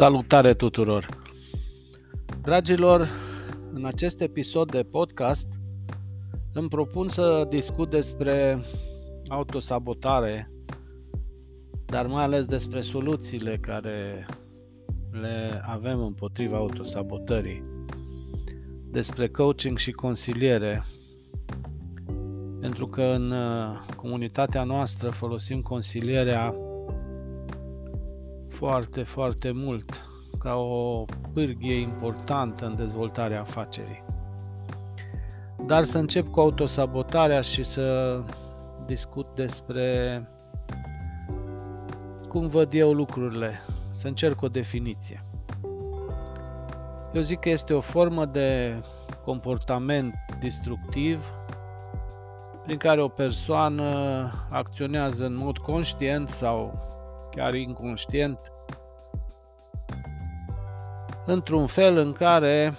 Salutare tuturor! Dragilor, în acest episod de podcast îmi propun să discut despre autosabotare, dar mai ales despre soluțiile care le avem împotriva autosabotării, despre coaching și consiliere, pentru că în uh, comunitatea noastră folosim consilierea foarte, foarte mult ca o pârghie importantă în dezvoltarea afacerii. Dar să încep cu autosabotarea și să discut despre cum văd eu lucrurile, să încerc o definiție. Eu zic că este o formă de comportament destructiv prin care o persoană acționează în mod conștient sau chiar inconștient, într-un fel în care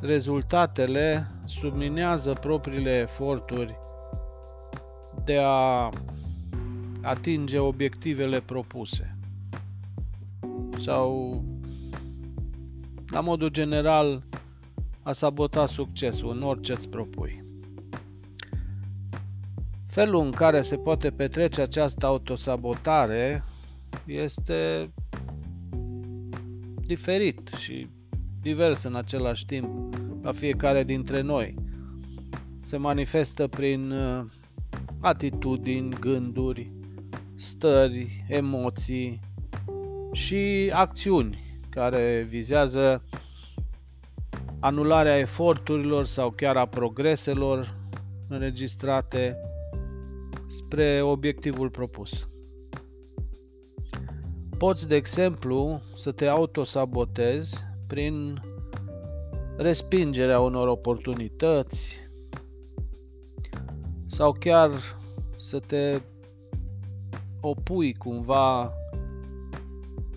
rezultatele subminează propriile eforturi de a atinge obiectivele propuse sau la modul general a sabota succesul în orice îți propui. Felul în care se poate petrece această autosabotare este diferit și divers în același timp la fiecare dintre noi. Se manifestă prin uh, atitudini, gânduri, stări, emoții și acțiuni care vizează anularea eforturilor sau chiar a progreselor înregistrate spre obiectivul propus. Poți, de exemplu, să te autosabotezi prin respingerea unor oportunități sau chiar să te opui cumva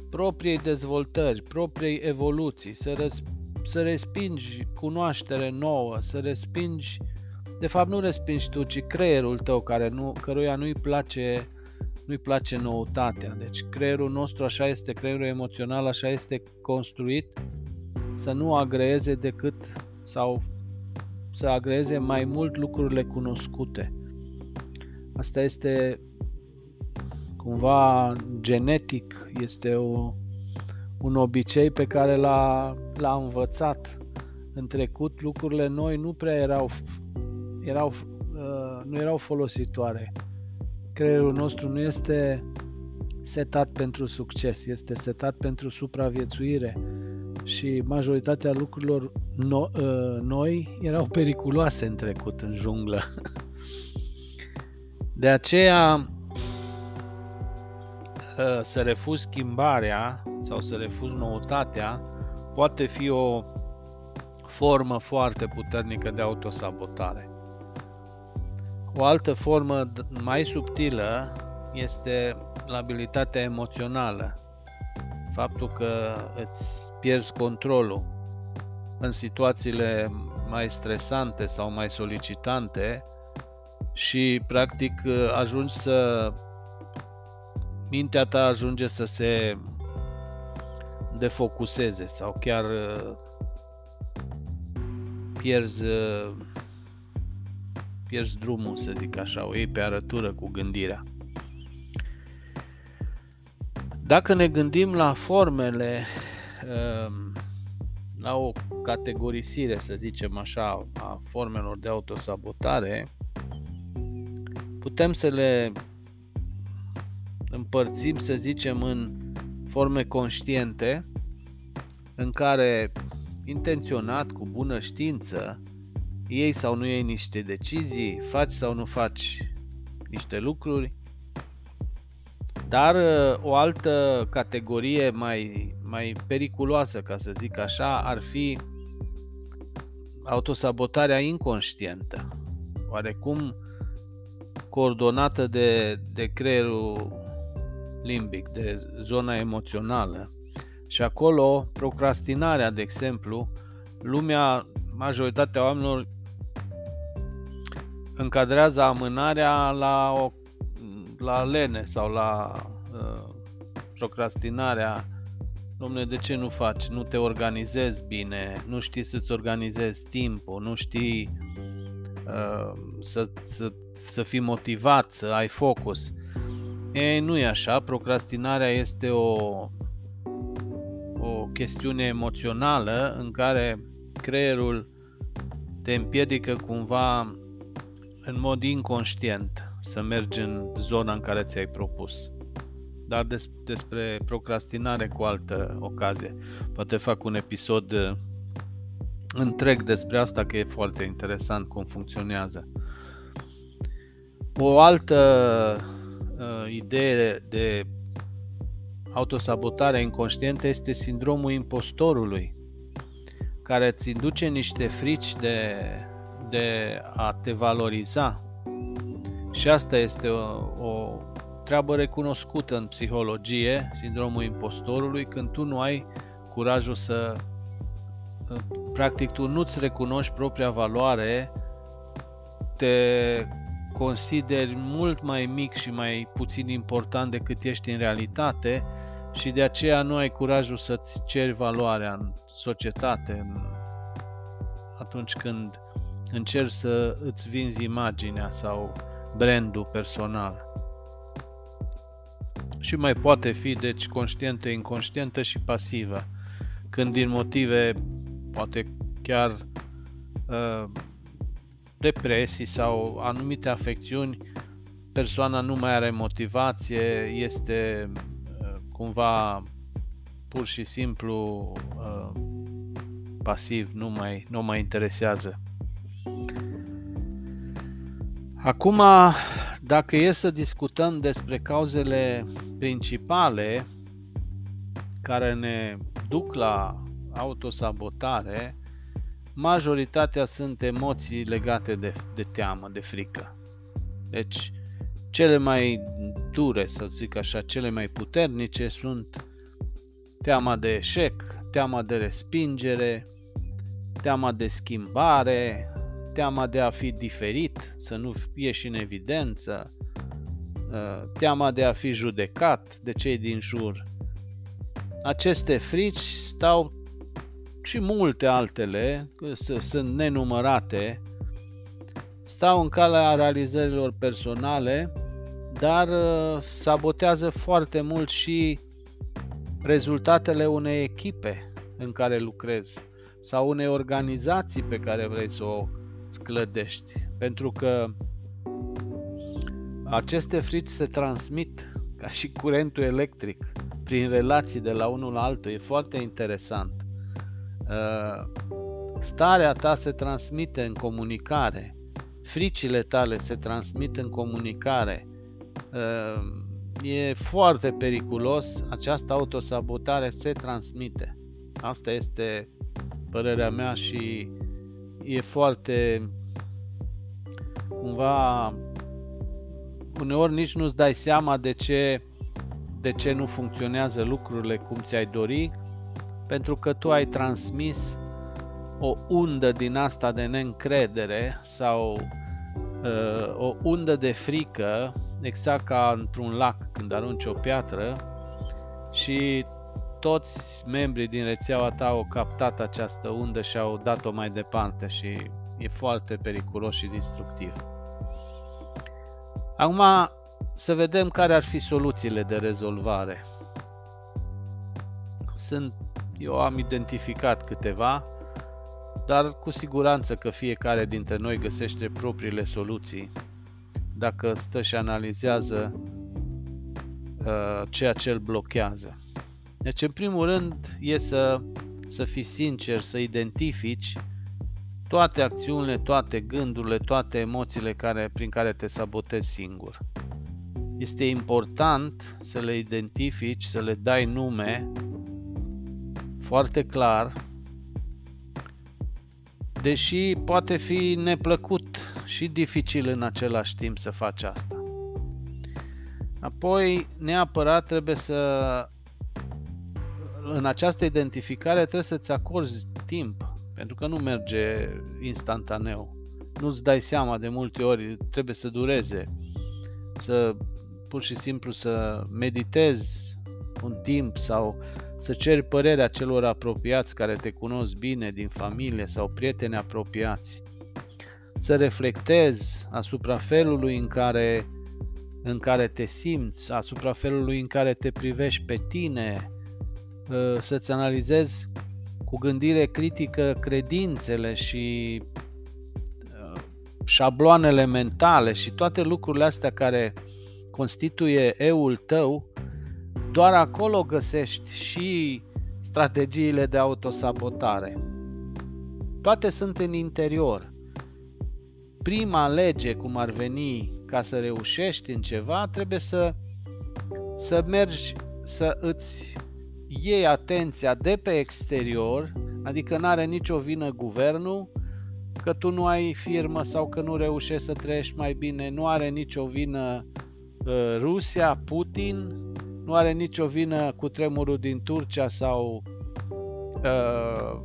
propriei dezvoltări, propriei evoluții, să, răs- să respingi cunoaștere nouă, să respingi, de fapt nu respingi tu, ci creierul tău care nu, căruia nu-i place nu-i place noutatea. Deci creierul nostru așa este, creierul emoțional așa este construit să nu agreeze decât sau să agreeze mai mult lucrurile cunoscute. Asta este cumva genetic, este o, un obicei pe care l-a, l-a învățat. În trecut lucrurile noi nu prea erau, erau uh, nu erau folositoare creierul nostru nu este setat pentru succes, este setat pentru supraviețuire și majoritatea lucrurilor no, uh, noi erau periculoase în trecut, în junglă. De aceea uh, să refuzi schimbarea sau să refuzi noutatea poate fi o formă foarte puternică de autosabotare. O altă formă mai subtilă este labilitatea emoțională. Faptul că îți pierzi controlul în situațiile mai stresante sau mai solicitante și practic ajungi să mintea ta ajunge să se defocuseze sau chiar pierzi pierzi drumul, să zic așa, o iei pe arătură cu gândirea. Dacă ne gândim la formele, um, la o categorisire, să zicem așa, a formelor de autosabotare, putem să le împărțim, să zicem, în forme conștiente, în care intenționat, cu bună știință, iei sau nu iei niște decizii, faci sau nu faci niște lucruri. Dar uh, o altă categorie mai, mai periculoasă, ca să zic așa, ar fi autosabotarea inconștientă, oarecum coordonată de, de creierul limbic, de zona emoțională. Și acolo, procrastinarea, de exemplu, lumea, majoritatea oamenilor încadrează amânarea la, o, la lene sau la uh, procrastinarea domnule, de ce nu faci? Nu te organizezi bine, nu știi să-ți organizezi timpul, nu știi uh, să, să, să fii motivat, să ai focus. E, nu e așa, procrastinarea este o, o chestiune emoțională în care creierul te împiedică cumva în mod inconștient să mergi în zona în care ți-ai propus. Dar des, despre procrastinare cu altă ocazie. Poate fac un episod uh, întreg despre asta că e foarte interesant cum funcționează. O altă uh, idee de autosabotare inconștientă este sindromul impostorului, care îți induce niște frici de, de a te valoriza. Și asta este o, o treabă recunoscută în psihologie, sindromul impostorului, când tu nu ai curajul să uh, practic tu nu-ți recunoști propria valoare, te consideri mult mai mic și mai puțin important decât ești în realitate și de aceea nu ai curajul să-ți ceri valoarea în societate în... atunci când încerci să îți vinzi imaginea sau brandul personal. Și mai poate fi deci conștientă, inconștientă și pasivă, când din motive poate chiar uh, depresii sau anumite afecțiuni, persoana nu mai are motivație, este uh, cumva pur și simplu uh, pasiv, nu mai, nu mai interesează. Acum, dacă e să discutăm despre cauzele principale care ne duc la autosabotare, majoritatea sunt emoții legate de, de teamă, de frică. Deci, cele mai dure, să zic așa, cele mai puternice sunt teama de eșec, teama de respingere, teama de schimbare, teama de a fi diferit, să nu ieși în evidență, uh, teama de a fi judecat de cei din jur. Aceste frici stau și multe altele, sunt nenumărate, stau în calea realizărilor personale, dar uh, sabotează foarte mult și rezultatele unei echipe în care lucrezi sau unei organizații pe care vrei să o sclădești. Pentru că aceste frici se transmit ca și curentul electric prin relații de la unul la altul. E foarte interesant. Uh, starea ta se transmite în comunicare, fricile tale se transmit în comunicare. Uh, e foarte periculos, această autosabotare se transmite. Asta este părerea mea și e foarte cumva uneori nici nu-ți dai seama de ce de ce nu funcționează lucrurile cum ți-ai dori pentru că tu ai transmis o undă din asta de neîncredere sau uh, o undă de frică, exact ca într-un lac când arunci o piatră și toți membrii din rețeaua ta au captat această undă și au dat-o mai departe și e foarte periculos și destructiv. Acum să vedem care ar fi soluțiile de rezolvare. Sunt eu am identificat câteva, dar cu siguranță că fiecare dintre noi găsește propriile soluții dacă stă și analizează uh, ceea ce îl blochează. Deci, în primul rând, e să, să fii sincer, să identifici toate acțiunile, toate gândurile, toate emoțiile care, prin care te sabotezi singur. Este important să le identifici, să le dai nume foarte clar, deși poate fi neplăcut și dificil în același timp să faci asta. Apoi, neapărat trebuie să în această identificare trebuie să-ți acorzi timp, pentru că nu merge instantaneu. Nu-ți dai seama de multe ori, trebuie să dureze, să pur și simplu să meditezi un timp sau să ceri părerea celor apropiați care te cunosc bine din familie sau prieteni apropiați, să reflectezi asupra felului în care, în care te simți, asupra felului în care te privești pe tine, ă, să-ți analizezi cu gândire critică credințele și ă, șabloanele mentale și toate lucrurile astea care constituie eul tău, doar acolo găsești și strategiile de autosabotare. Toate sunt în interior. Prima lege, cum ar veni, ca să reușești în ceva, trebuie să, să mergi, să îți iei atenția de pe exterior, adică nu are nicio vină guvernul, că tu nu ai firmă sau că nu reușești să trăiești mai bine, nu are nicio vină uh, Rusia, Putin, nu are nicio vină cu tremurul din Turcia sau uh,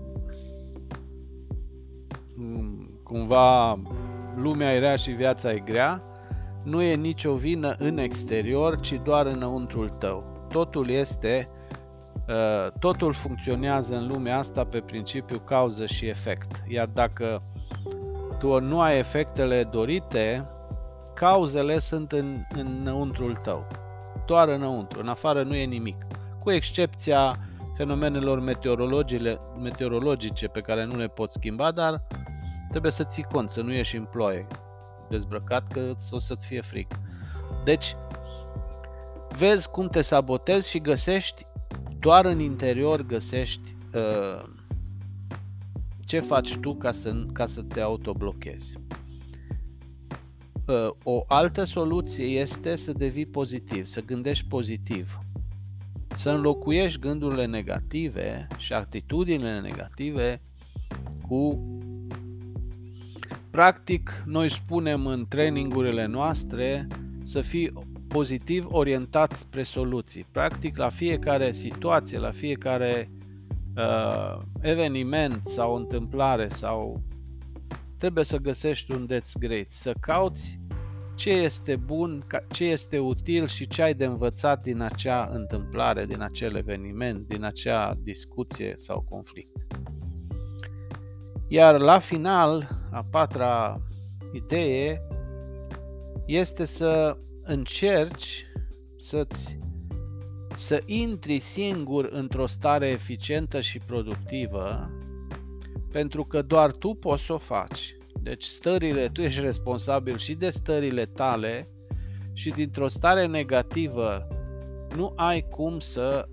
cumva lumea e rea și viața e grea, nu e nicio vină în exterior, ci doar înăuntrul tău. Totul este, uh, totul funcționează în lumea asta pe principiu cauză și efect. Iar dacă tu nu ai efectele dorite, cauzele sunt în, înăuntrul tău doar înăuntru, în afară nu e nimic, cu excepția fenomenelor meteorologice pe care nu le poți schimba, dar trebuie să ții cont, să nu ieși în ploaie dezbrăcat că o să-ți fie fric. Deci, vezi cum te sabotezi și găsești, doar în interior găsești uh, ce faci tu ca să, ca să te autoblochezi. Ă, o altă soluție este să devii pozitiv, să gândești pozitiv. Să înlocuiești gândurile negative și atitudinile negative cu Practic, noi spunem în trainingurile noastre să fii pozitiv orientat spre soluții. Practic, la fiecare situație, la fiecare uh, eveniment sau întâmplare sau trebuie să găsești un that's great, să cauți ce este bun, ce este util și ce ai de învățat din acea întâmplare, din acel eveniment, din acea discuție sau conflict. Iar la final, a patra idee este să încerci să-ți să intri singur într-o stare eficientă și productivă pentru că doar tu poți să o faci. Deci stările, tu ești responsabil și de stările tale și dintr-o stare negativă nu ai cum să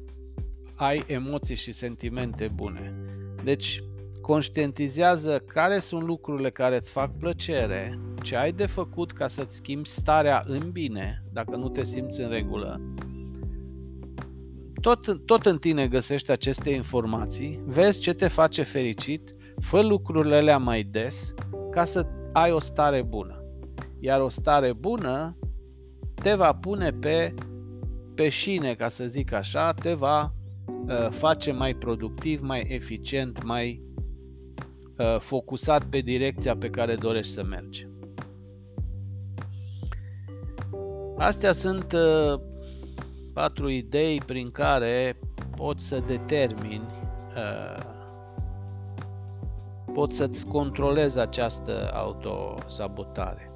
ai emoții și sentimente bune. Deci conștientizează care sunt lucrurile care îți fac plăcere, ce ai de făcut ca să-ți schimbi starea în bine, dacă nu te simți în regulă. Tot, tot în tine găsești aceste informații, vezi ce te face fericit Fă lucrurile alea mai des ca să ai o stare bună. Iar o stare bună te va pune pe, pe șine, ca să zic așa, te va uh, face mai productiv, mai eficient, mai uh, focusat pe direcția pe care dorești să mergi. Astea sunt uh, patru idei prin care poți să determini uh, poți să-ți controlezi această autosabotare.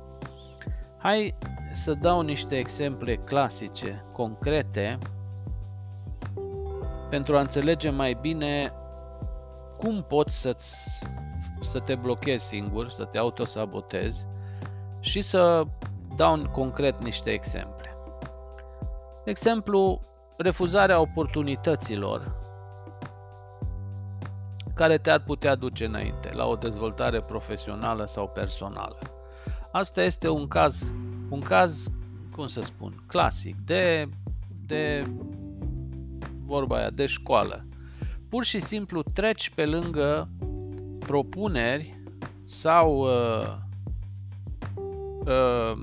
Hai să dau niște exemple clasice, concrete, pentru a înțelege mai bine cum poți să-ți, să te blochezi singur, să te autosabotezi și să dau în concret niște exemple. De exemplu, refuzarea oportunităților care te-ar putea duce înainte, la o dezvoltare profesională sau personală. Asta este un caz, un caz, cum să spun, clasic, de, de vorba aia, de școală. Pur și simplu treci pe lângă propuneri sau uh, uh,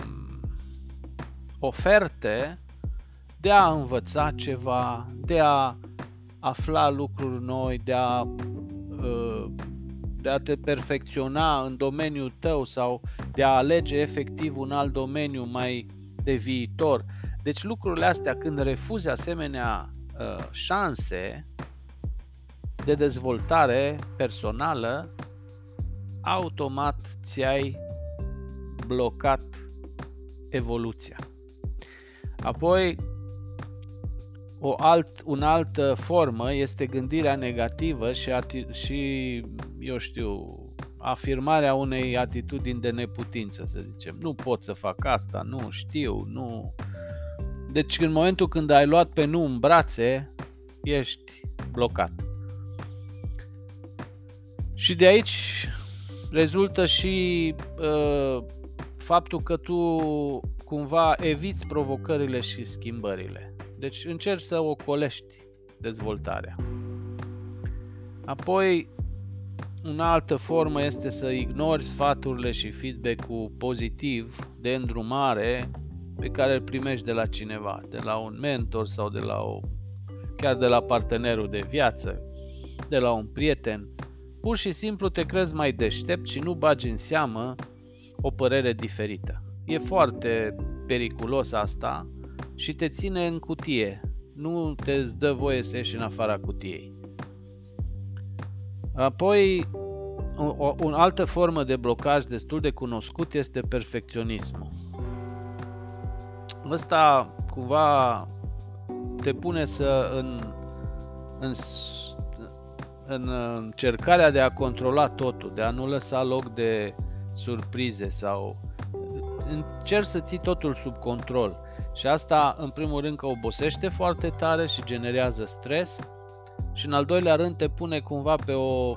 oferte de a învăța ceva, de a afla lucruri noi, de a de a te perfecționa în domeniul tău sau de a alege efectiv un alt domeniu mai de viitor. Deci lucrurile astea, când refuzi asemenea uh, șanse, de dezvoltare personală, automat ți-ai blocat evoluția. Apoi, o alt, un altă formă este gândirea negativă și, ati- și, eu știu, afirmarea unei atitudini de neputință, să zicem. Nu pot să fac asta, nu știu, nu... Deci în momentul când ai luat pe nu în brațe, ești blocat. Și de aici rezultă și uh, faptul că tu cumva eviți provocările și schimbările. Deci încerci să ocolești dezvoltarea. Apoi, o altă formă este să ignori sfaturile și feedback-ul pozitiv de îndrumare pe care îl primești de la cineva, de la un mentor sau de la o, chiar de la partenerul de viață, de la un prieten. Pur și simplu te crezi mai deștept și nu bagi în seamă o părere diferită. E foarte periculos asta și te ține în cutie. Nu te dă voie să ieși în afara cutiei. Apoi, o, o altă formă de blocaj destul de cunoscut este perfecționismul. Ăsta cumva te pune să în, în, în încercarea de a controla totul, de a nu lăsa loc de surprize sau încerci să ții totul sub control. Și asta, în primul rând, că obosește foarte tare și generează stres și, în al doilea rând, te pune cumva pe o...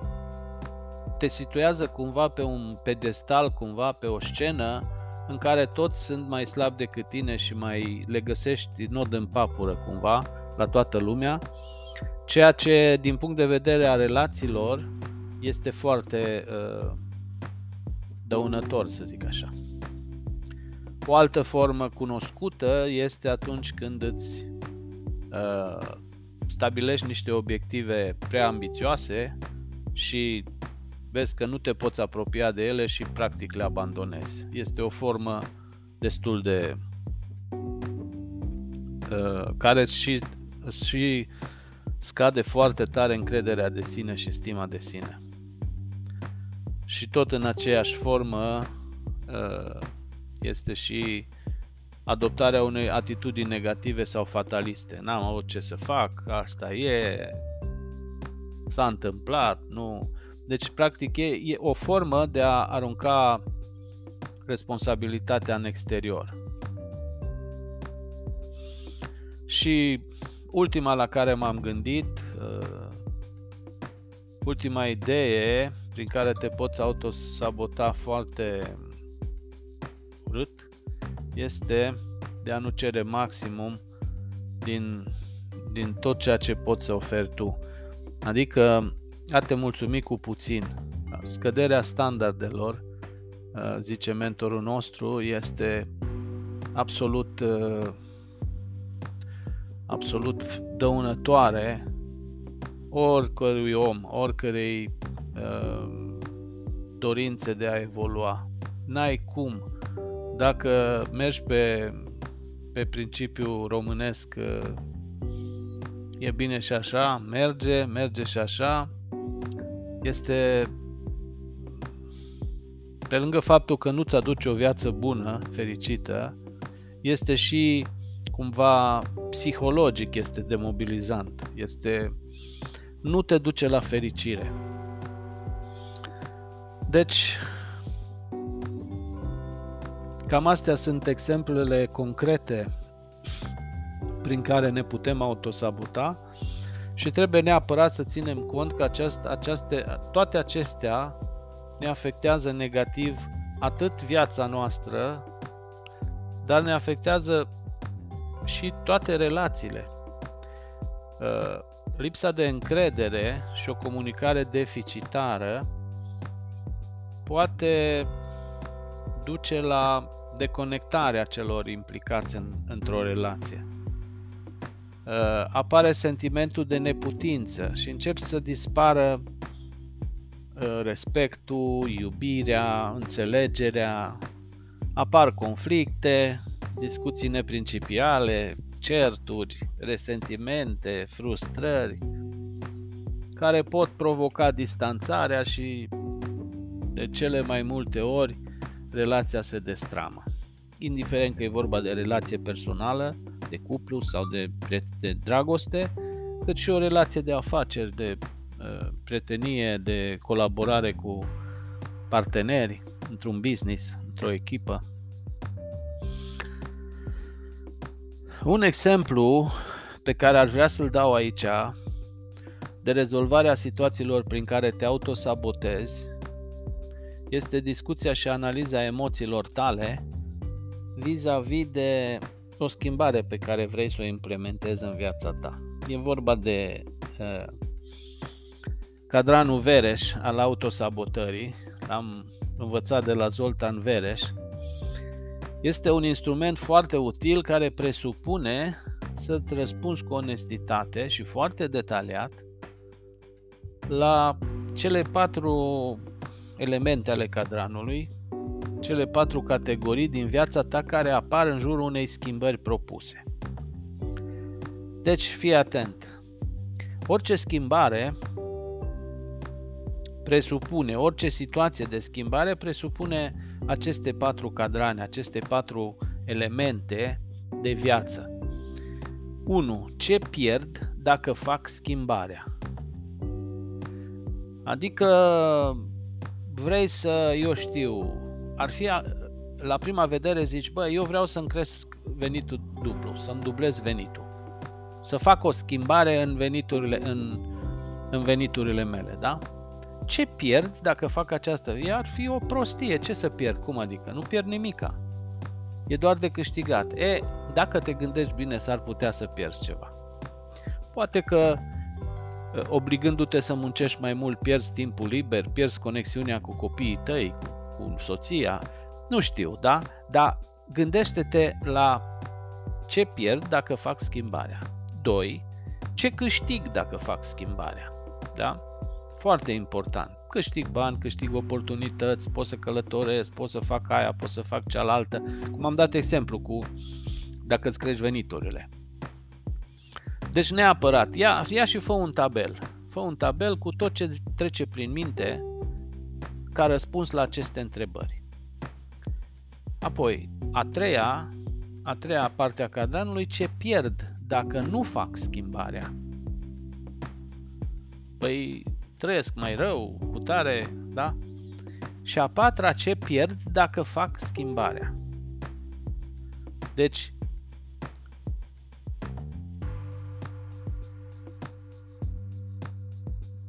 te situează cumva pe un pedestal, cumva pe o scenă în care toți sunt mai slabi decât tine și mai le găsești nod în papură cumva la toată lumea, ceea ce din punct de vedere a relațiilor este foarte uh, dăunător, să zic așa. O altă formă cunoscută este atunci când îți uh, stabilești niște obiective prea ambițioase și vezi că nu te poți apropia de ele și practic le abandonezi. Este o formă destul de uh, care și, și scade foarte tare încrederea de sine și stima de sine. Și tot în aceeași formă uh, este și adoptarea unei atitudini negative sau fataliste. N-am avut ce să fac, asta e, s-a întâmplat, nu. Deci, practic, e, e o formă de a arunca responsabilitatea în exterior. Și ultima la care m-am gândit, uh, ultima idee prin care te poți autosabota foarte urât este de a nu cere maximum din, din tot ceea ce poți să oferi tu. Adică a te mulțumi cu puțin. Scăderea standardelor, uh, zice mentorul nostru, este absolut uh, absolut dăunătoare oricărui om, oricărei uh, dorințe de a evolua. N-ai cum dacă mergi pe, pe principiu românesc, e bine și așa, merge, merge și așa, este pe lângă faptul că nu-ți aduce o viață bună, fericită, este și cumva psihologic, este demobilizant, este nu te duce la fericire. Deci, Cam astea sunt exemplele concrete prin care ne putem autosabuta și trebuie neapărat să ținem cont că aceast, aceste, toate acestea ne afectează negativ atât viața noastră, dar ne afectează și toate relațiile. Uh, lipsa de încredere și o comunicare deficitară poate duce la deconectarea celor implicați în, într-o relație. Uh, apare sentimentul de neputință și încep să dispară uh, respectul, iubirea, înțelegerea, apar conflicte, discuții neprincipiale, certuri, resentimente, frustrări care pot provoca distanțarea și de cele mai multe ori relația se destramă. Indiferent că e vorba de relație personală, de cuplu sau de, de dragoste, cât și o relație de afaceri, de uh, prietenie, de colaborare cu parteneri într-un business, într-o echipă. Un exemplu pe care aș vrea să-l dau aici de rezolvarea situațiilor prin care te autosabotezi este discuția și analiza emoțiilor tale vis-a-vis de o schimbare pe care vrei să o implementezi în viața ta. E vorba de uh, cadranul Vereș al autosabotării. Am învățat de la Zoltan Vereș. Este un instrument foarte util care presupune să-ți răspunzi cu onestitate și foarte detaliat la cele patru elemente ale cadranului, cele patru categorii din viața ta care apar în jurul unei schimbări propuse. Deci fii atent. Orice schimbare presupune, orice situație de schimbare presupune aceste patru cadrane, aceste patru elemente de viață. 1. Ce pierd dacă fac schimbarea? Adică vrei să, eu știu, ar fi la prima vedere zici, bă, eu vreau să-mi cresc venitul dublu, să-mi dublez venitul. Să fac o schimbare în veniturile, în, în veniturile mele, da? Ce pierd dacă fac această? E ar fi o prostie. Ce să pierd? Cum adică? Nu pierd nimica. E doar de câștigat. E, dacă te gândești bine, s-ar putea să pierzi ceva. Poate că obligându-te să muncești mai mult, pierzi timpul liber, pierzi conexiunea cu copiii tăi, cu soția, nu știu, da? Dar gândește-te la ce pierd dacă fac schimbarea. 2. Ce câștig dacă fac schimbarea. Da? Foarte important. Câștig bani, câștig oportunități, pot să călătoresc, pot să fac aia, pot să fac cealaltă. Cum am dat exemplu cu dacă îți crești veniturile. Deci neapărat, ia, ia și fă un tabel. Fă un tabel cu tot ce trece prin minte ca răspuns la aceste întrebări. Apoi, a treia, a treia parte a cadranului, ce pierd dacă nu fac schimbarea? Păi trăiesc mai rău, cu tare, da? Și a patra, ce pierd dacă fac schimbarea? Deci,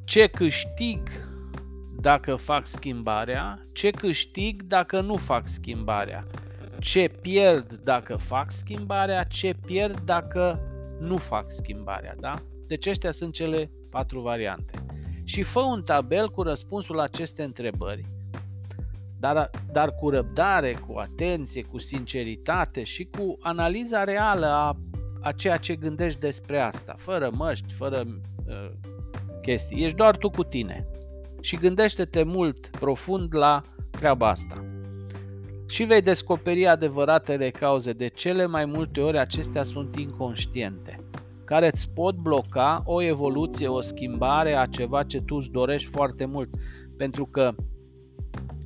ce câștig dacă fac schimbarea, ce câștig dacă nu fac schimbarea, ce pierd dacă fac schimbarea, ce pierd dacă nu fac schimbarea, da? Deci acestea sunt cele patru variante. Și fă un tabel cu răspunsul la aceste întrebări, dar, dar cu răbdare, cu atenție, cu sinceritate și cu analiza reală a, a ceea ce gândești despre asta, fără măști, fără uh, chestii. Ești doar tu cu tine. Și gândește-te mult, profund la treaba asta. Și vei descoperi adevăratele cauze. De cele mai multe ori acestea sunt inconștiente, care îți pot bloca o evoluție, o schimbare a ceva ce tu îți dorești foarte mult. Pentru că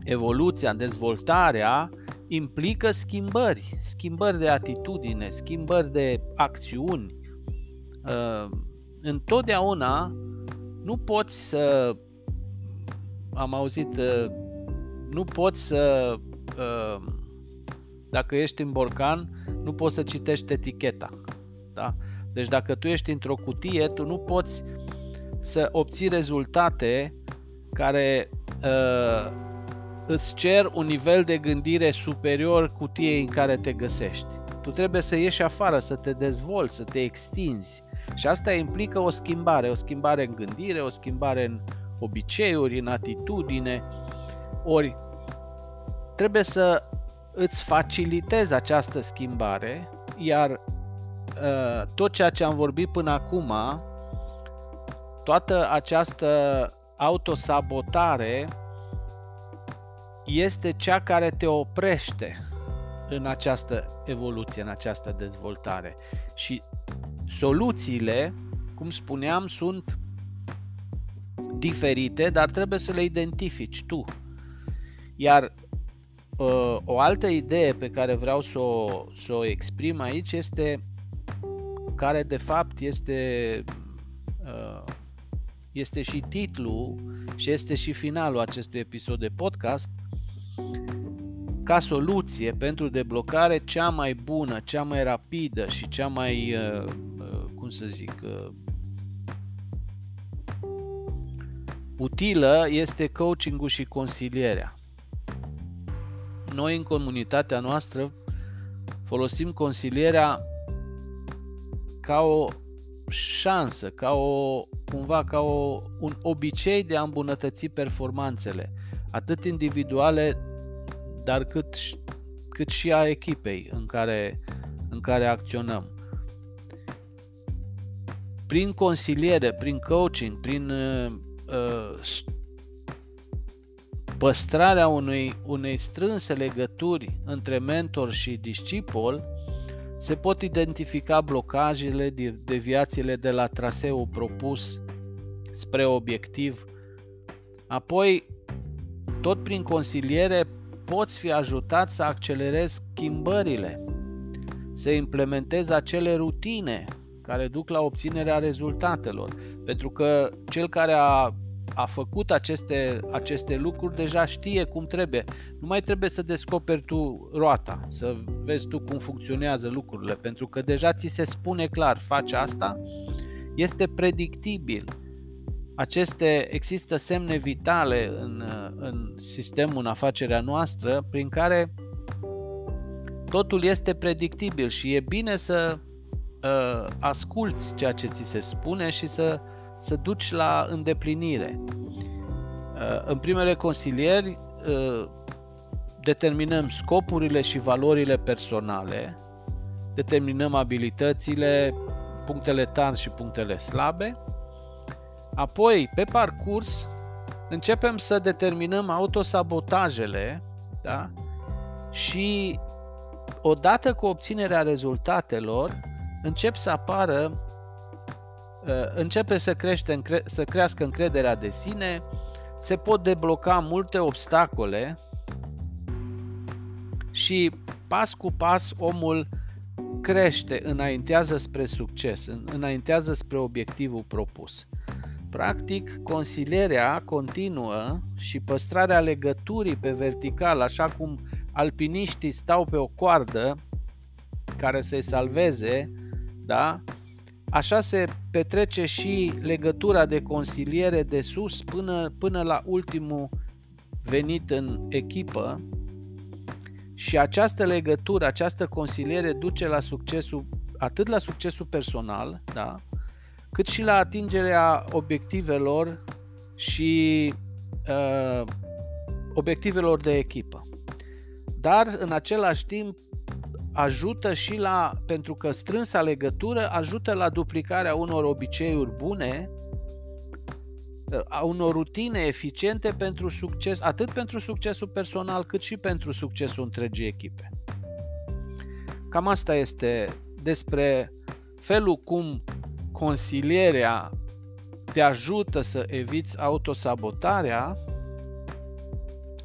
evoluția, dezvoltarea implică schimbări, schimbări de atitudine, schimbări de acțiuni. Uh, întotdeauna nu poți să am auzit uh, nu poți să uh, dacă ești în borcan nu poți să citești eticheta da? Deci dacă tu ești într-o cutie tu nu poți să obții rezultate care uh, îți cer un nivel de gândire superior cutiei în care te găsești. Tu trebuie să ieși afară, să te dezvolți, să te extinzi, și asta implică o schimbare, o schimbare în gândire, o schimbare în obiceiuri, în atitudine. Ori trebuie să îți facilitezi această schimbare, iar uh, tot ceea ce am vorbit până acum, toată această autosabotare este cea care te oprește în această evoluție, în această dezvoltare. Și Soluțiile, cum spuneam, sunt diferite, dar trebuie să le identifici tu. Iar uh, o altă idee pe care vreau să o, să o exprim aici este care de fapt este uh, este și titlul și este și finalul acestui episod de podcast ca soluție pentru deblocare cea mai bună, cea mai rapidă și cea mai, uh, uh, cum să zic, uh, utilă este coachingul și consilierea. Noi în comunitatea noastră folosim consilierea ca o șansă, ca o, cumva ca o, un obicei de a îmbunătăți performanțele, atât individuale, dar cât, cât și a echipei în care, în care acționăm. Prin consiliere, prin coaching, prin uh, uh păstrarea unei, unei strânse legături între mentor și discipol, se pot identifica blocajele, deviațiile de la traseul propus spre obiectiv. Apoi, tot prin consiliere, poți fi ajutat să accelerezi schimbările, să implementezi acele rutine care duc la obținerea rezultatelor. Pentru că cel care a a făcut aceste, aceste lucruri deja știe cum trebuie. Nu mai trebuie să descoperi tu roata, să vezi tu cum funcționează lucrurile, pentru că deja ți se spune clar, faci asta, este predictibil. Aceste există semne vitale în, în sistemul, în afacerea noastră, prin care totul este predictibil și e bine să uh, asculți ceea ce ți se spune și să să duci la îndeplinire. Uh, în primele consilieri uh, determinăm scopurile și valorile personale, determinăm abilitățile, punctele tari și punctele slabe, apoi pe parcurs începem să determinăm autosabotajele da? și odată cu obținerea rezultatelor încep să apară Uh, începe să, crește, să crească încrederea de sine, se pot debloca multe obstacole și pas cu pas omul crește, înaintează spre succes, înaintează spre obiectivul propus. Practic, consilierea continuă și păstrarea legăturii pe vertical, așa cum alpiniștii stau pe o coardă care să-i salveze, da? Așa se petrece și legătura de consiliere de sus până, până la ultimul venit în echipă și această legătură, această consiliere duce la succesul, atât la succesul personal, da, cât și la atingerea obiectivelor și uh, obiectivelor de echipă. Dar în același timp ajută și la, pentru că strânsa legătură ajută la duplicarea unor obiceiuri bune, a unor rutine eficiente pentru succes, atât pentru succesul personal cât și pentru succesul întregii echipe. Cam asta este despre felul cum consilierea te ajută să eviți autosabotarea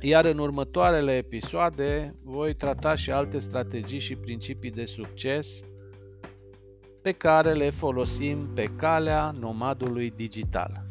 iar în următoarele episoade voi trata și alte strategii și principii de succes pe care le folosim pe calea nomadului digital.